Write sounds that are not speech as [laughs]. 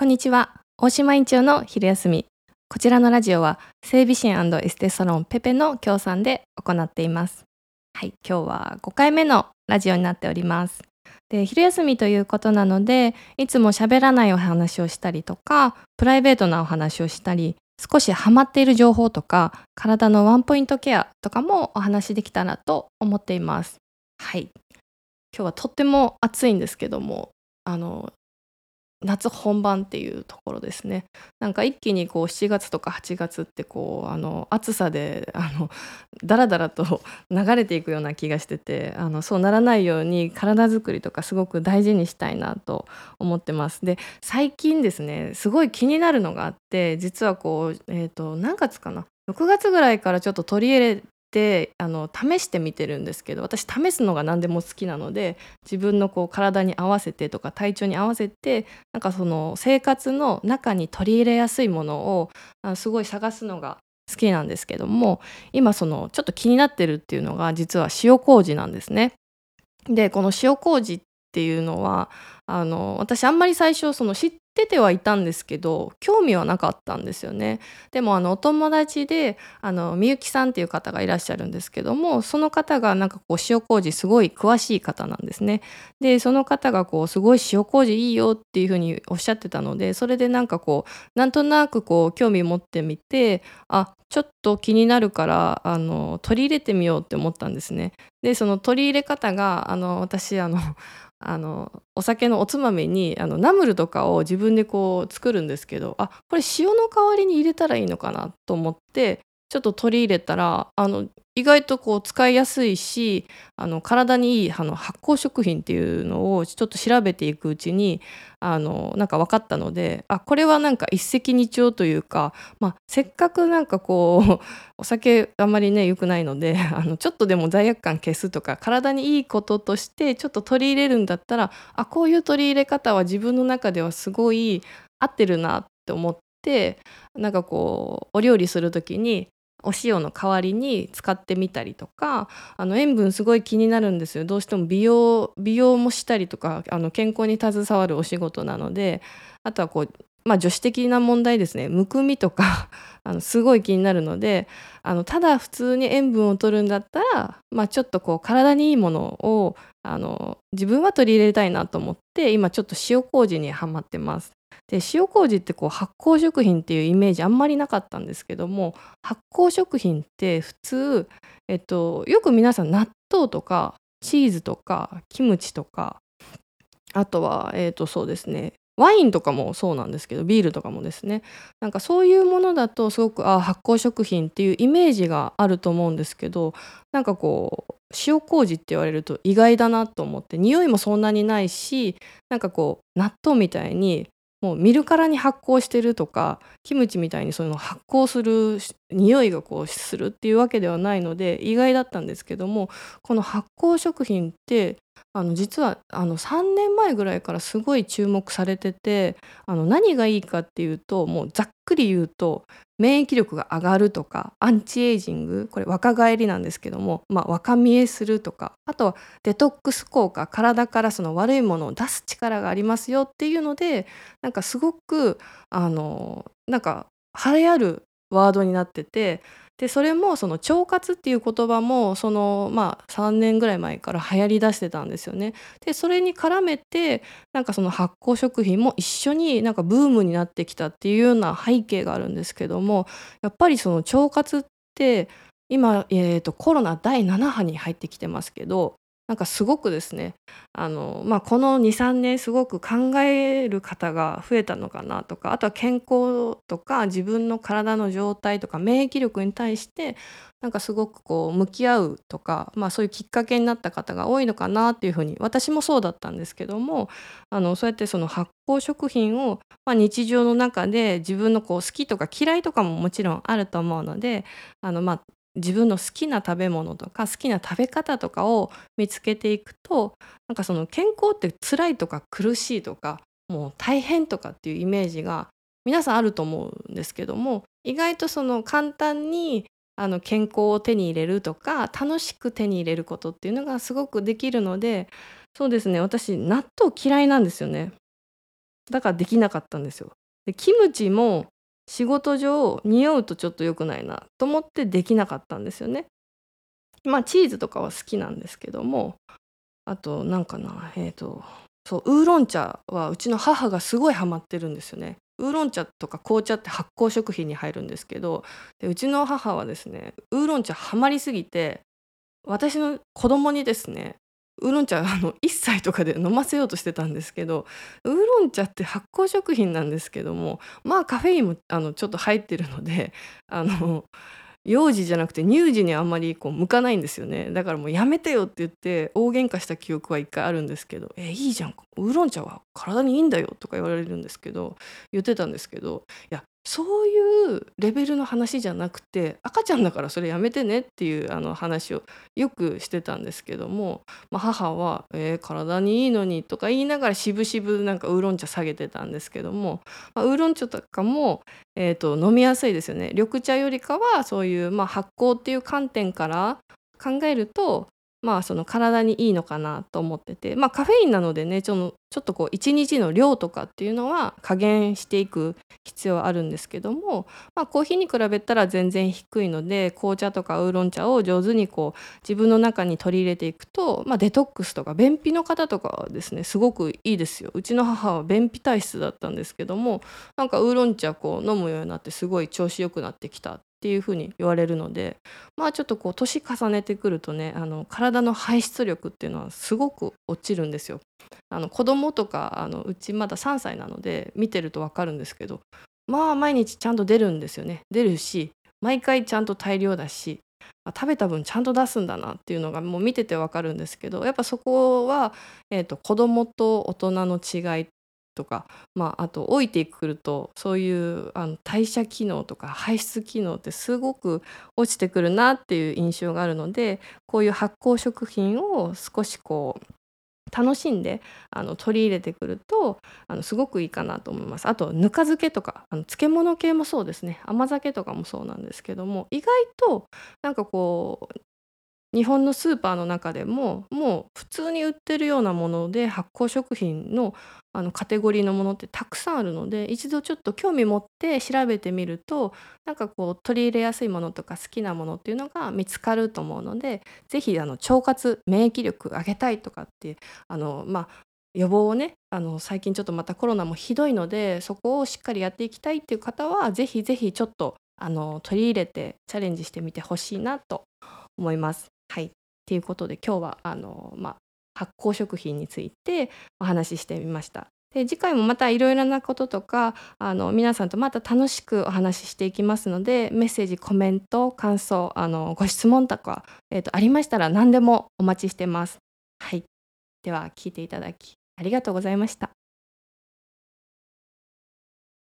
こんにちは。大島院長の昼休み。こちらのラジオは整備士エステサロンペペの協賛で行っています。はい今日は5回目のラジオになっております。で昼休みということなのでいつも喋らないお話をしたりとかプライベートなお話をしたり少しハマっている情報とか体のワンポイントケアとかもお話できたらと思っています。はい。今日はとっても暑いんですけどもあの夏本番っていうところですね。なんか一気にこう7月とか8月ってこうあの暑さであのだらだらと [laughs] 流れていくような気がしててあのそうならないように体づくりとかすごく大事にしたいなと思ってます。で最近ですねすごい気になるのがあって実はこうえっ、ー、と何月かな？6月ぐらいからちょっと取り入れてあの試してみてるんですけど私試すのが何でも好きなので自分のこう体に合わせてとか体調に合わせてなんかその生活の中に取り入れやすいものをあすごい探すのが好きなんですけども今そのちょっと気になってるっていうのが実は塩麹なんですね。でこの塩麹っていうのはあの私あんまり最初その知っててはいたんですけど興味はなかったんですよね。でもあのお友達であのみゆきさんっていう方がいらっしゃるんですけどもその方がなんかこう塩麹すごい詳しい方なんですね。でその方がこうすごい塩麹いいよっていうふうにおっしゃってたのでそれでなんかこうなんとなくこう興味持ってみてあちょっと気になるからあの取り入れてみようって思ったんですね。でその取り入れ方があの私あのあのお酒のおつまみにあのナムルとかを自分でこう作るんですけどあこれ塩の代わりに入れたらいいのかなと思ってちょっと取り入れたらあの意外とこう使いやすいしあの体にいいあの発酵食品っていうのをちょっと調べていくうちにあのなんか分かったのであこれはなんか一石二鳥というか、まあ、せっかくなんかこう [laughs] お酒あんまりね良くないので [laughs] あのちょっとでも罪悪感消すとか体にいいこととしてちょっと取り入れるんだったらあこういう取り入れ方は自分の中ではすごい合ってるなって思ってなんかこうお料理する時にお塩の代わりに使ってみたりとかあの塩分すごい気になるんですよどうしても美容美容もしたりとかあの健康に携わるお仕事なのであとはこうまあ女子的な問題ですねむくみとか [laughs] あのすごい気になるのであのただ普通に塩分を取るんだったら、まあ、ちょっとこう体にいいものをあの自分は取り入れたいなと思って今ちょっと塩麹にはまってます。で塩麹ってこう発酵食品っていうイメージあんまりなかったんですけども発酵食品って普通、えっと、よく皆さん納豆とかチーズとかキムチとかあとは、えっと、そうですねワインとかもそうなんですけどビールとかもですね。なんかそういうものだとすごくあ発酵食品っていうイメージがあると思うんですけどなんかこう塩麹って言われると意外だなと思って匂いもそんなにないしなんかこう納豆みたいにもう見るからに発酵してるとかキムチみたいにその発酵する匂いがこうするっていうわけではないので意外だったんですけどもこの発酵食品ってあの実はあの3年前ぐらいからすごい注目されててあの何がいいかっていうともうざっくり言うと免疫力が上がるとかアンチエイジングこれ若返りなんですけども、まあ、若見えするとかあとはデトックス効果体からその悪いものを出す力がありますよっていうのでなんかすごくあのなんか流行るワードになっててでそれもその腸活っていう言葉もそのまあ3年ぐらい前から流行りだしてたんですよね。でそれに絡めてなんかその発酵食品も一緒になんかブームになってきたっていうような背景があるんですけどもやっぱりその腸活って今、えーとコロナ第7波に入ってきてますけどなんかすごくですねあの、まあ、この23年すごく考える方が増えたのかなとかあとは健康とか自分の体の状態とか免疫力に対してなんかすごくこう向き合うとか、まあ、そういうきっかけになった方が多いのかなっていうふうに私もそうだったんですけどもあのそうやってその発酵食品を、まあ、日常の中で自分のこう好きとか嫌いとかももちろんあると思うのであのまあ自分の好きな食べ物とか好きな食べ方とかを見つけていくとなんかその健康って辛いとか苦しいとかもう大変とかっていうイメージが皆さんあると思うんですけども意外とその簡単にあの健康を手に入れるとか楽しく手に入れることっていうのがすごくできるのでそうですね私納豆嫌いなんですよね。だからできなかったんですよ。でキムチも仕事上匂うとちょっと良くないなと思ってできなかったんですよね。まあチーズとかは好きなんですけどもあとなんかなえっ、ー、とそうウーロン茶はうちの母がすごいハマってるんですよね。ウーロン茶とか紅茶って発酵食品に入るんですけどでうちの母はですねウーロン茶ハマりすぎて私の子供にですねウーロン茶あの1歳とかで飲ませようとしてたんですけどウーロン茶って発酵食品なんですけどもまあカフェインもあのちょっと入ってるのであの幼児じゃなくて乳児にあんまりこう向かないんですよね。だからもうやめてよって言って大喧嘩した記憶は一回あるんですけど「えいいじゃん。ウーロン茶は体にいいんだよ」とか言われるんですけど言ってたんですけどいやそういうレベルの話じゃなくて赤ちゃんだからそれやめてねっていうあの話をよくしてたんですけども、まあ、母は、えー、体にいいのに」とか言いながらしぶしぶなんかウーロン茶下げてたんですけども、まあ、ウーロン茶とかも、えーと、飲みやすいですよね。緑茶よりかはそういう、まあ、発酵っていう観点から考えるとまあその体にいいのかなと思っててまあカフェインなのでねちょちょっとこう一日の量とかっていうのは加減していく必要はあるんですけども、まあ、コーヒーに比べたら全然低いので紅茶とかウーロン茶を上手にこう自分の中に取り入れていくと、まあ、デトックスとか便秘の方とかはですねすごくいいですよ。うちの母は便秘体質だったんですけどもなんかウーロン茶こう飲むようになってすごい調子良くなってきたっていうふうに言われるのでまあちょっとこう年重ねてくるとねあの体の排出力っていうのはすごく落ちるんですよ。あの子供とかあのうちまだ3歳なので見てると分かるんですけどまあ毎日ちゃんと出るんですよね出るし毎回ちゃんと大量だし食べた分ちゃんと出すんだなっていうのがもう見てて分かるんですけどやっぱそこは、えーと、子供と大人の違いとか、まあ、あと老いてくるとそういうあの代謝機能とか排出機能ってすごく落ちてくるなっていう印象があるのでこういう発酵食品を少しこう楽しんであの取り入れてくるとあのすごくいいかなと思います。あとぬか漬けとかあの漬物系もそうですね甘酒とかもそうなんですけども意外となんかこう日本のスーパーの中でももう普通に売ってるようなもので発酵食品のあのカテゴリーのものってたくさんあるので一度ちょっと興味持って調べてみるとなんかこう取り入れやすいものとか好きなものっていうのが見つかると思うので是非腸活免疫力上げたいとかってあのまあ予防をねあの最近ちょっとまたコロナもひどいのでそこをしっかりやっていきたいっていう方は是非是非ちょっとあの取り入れてチャレンジしてみてほしいなと思います。はいっていうことで今日はあの、まあ、発酵食品についてお話ししてみました。で次回もまたいろいろなこととかあの皆さんとまた楽しくお話ししていきますのでメッセージコメント感想あのご質問とか、えー、とありましたら何でもお待ちしてます。はい、では聞いていただきありがとうございました。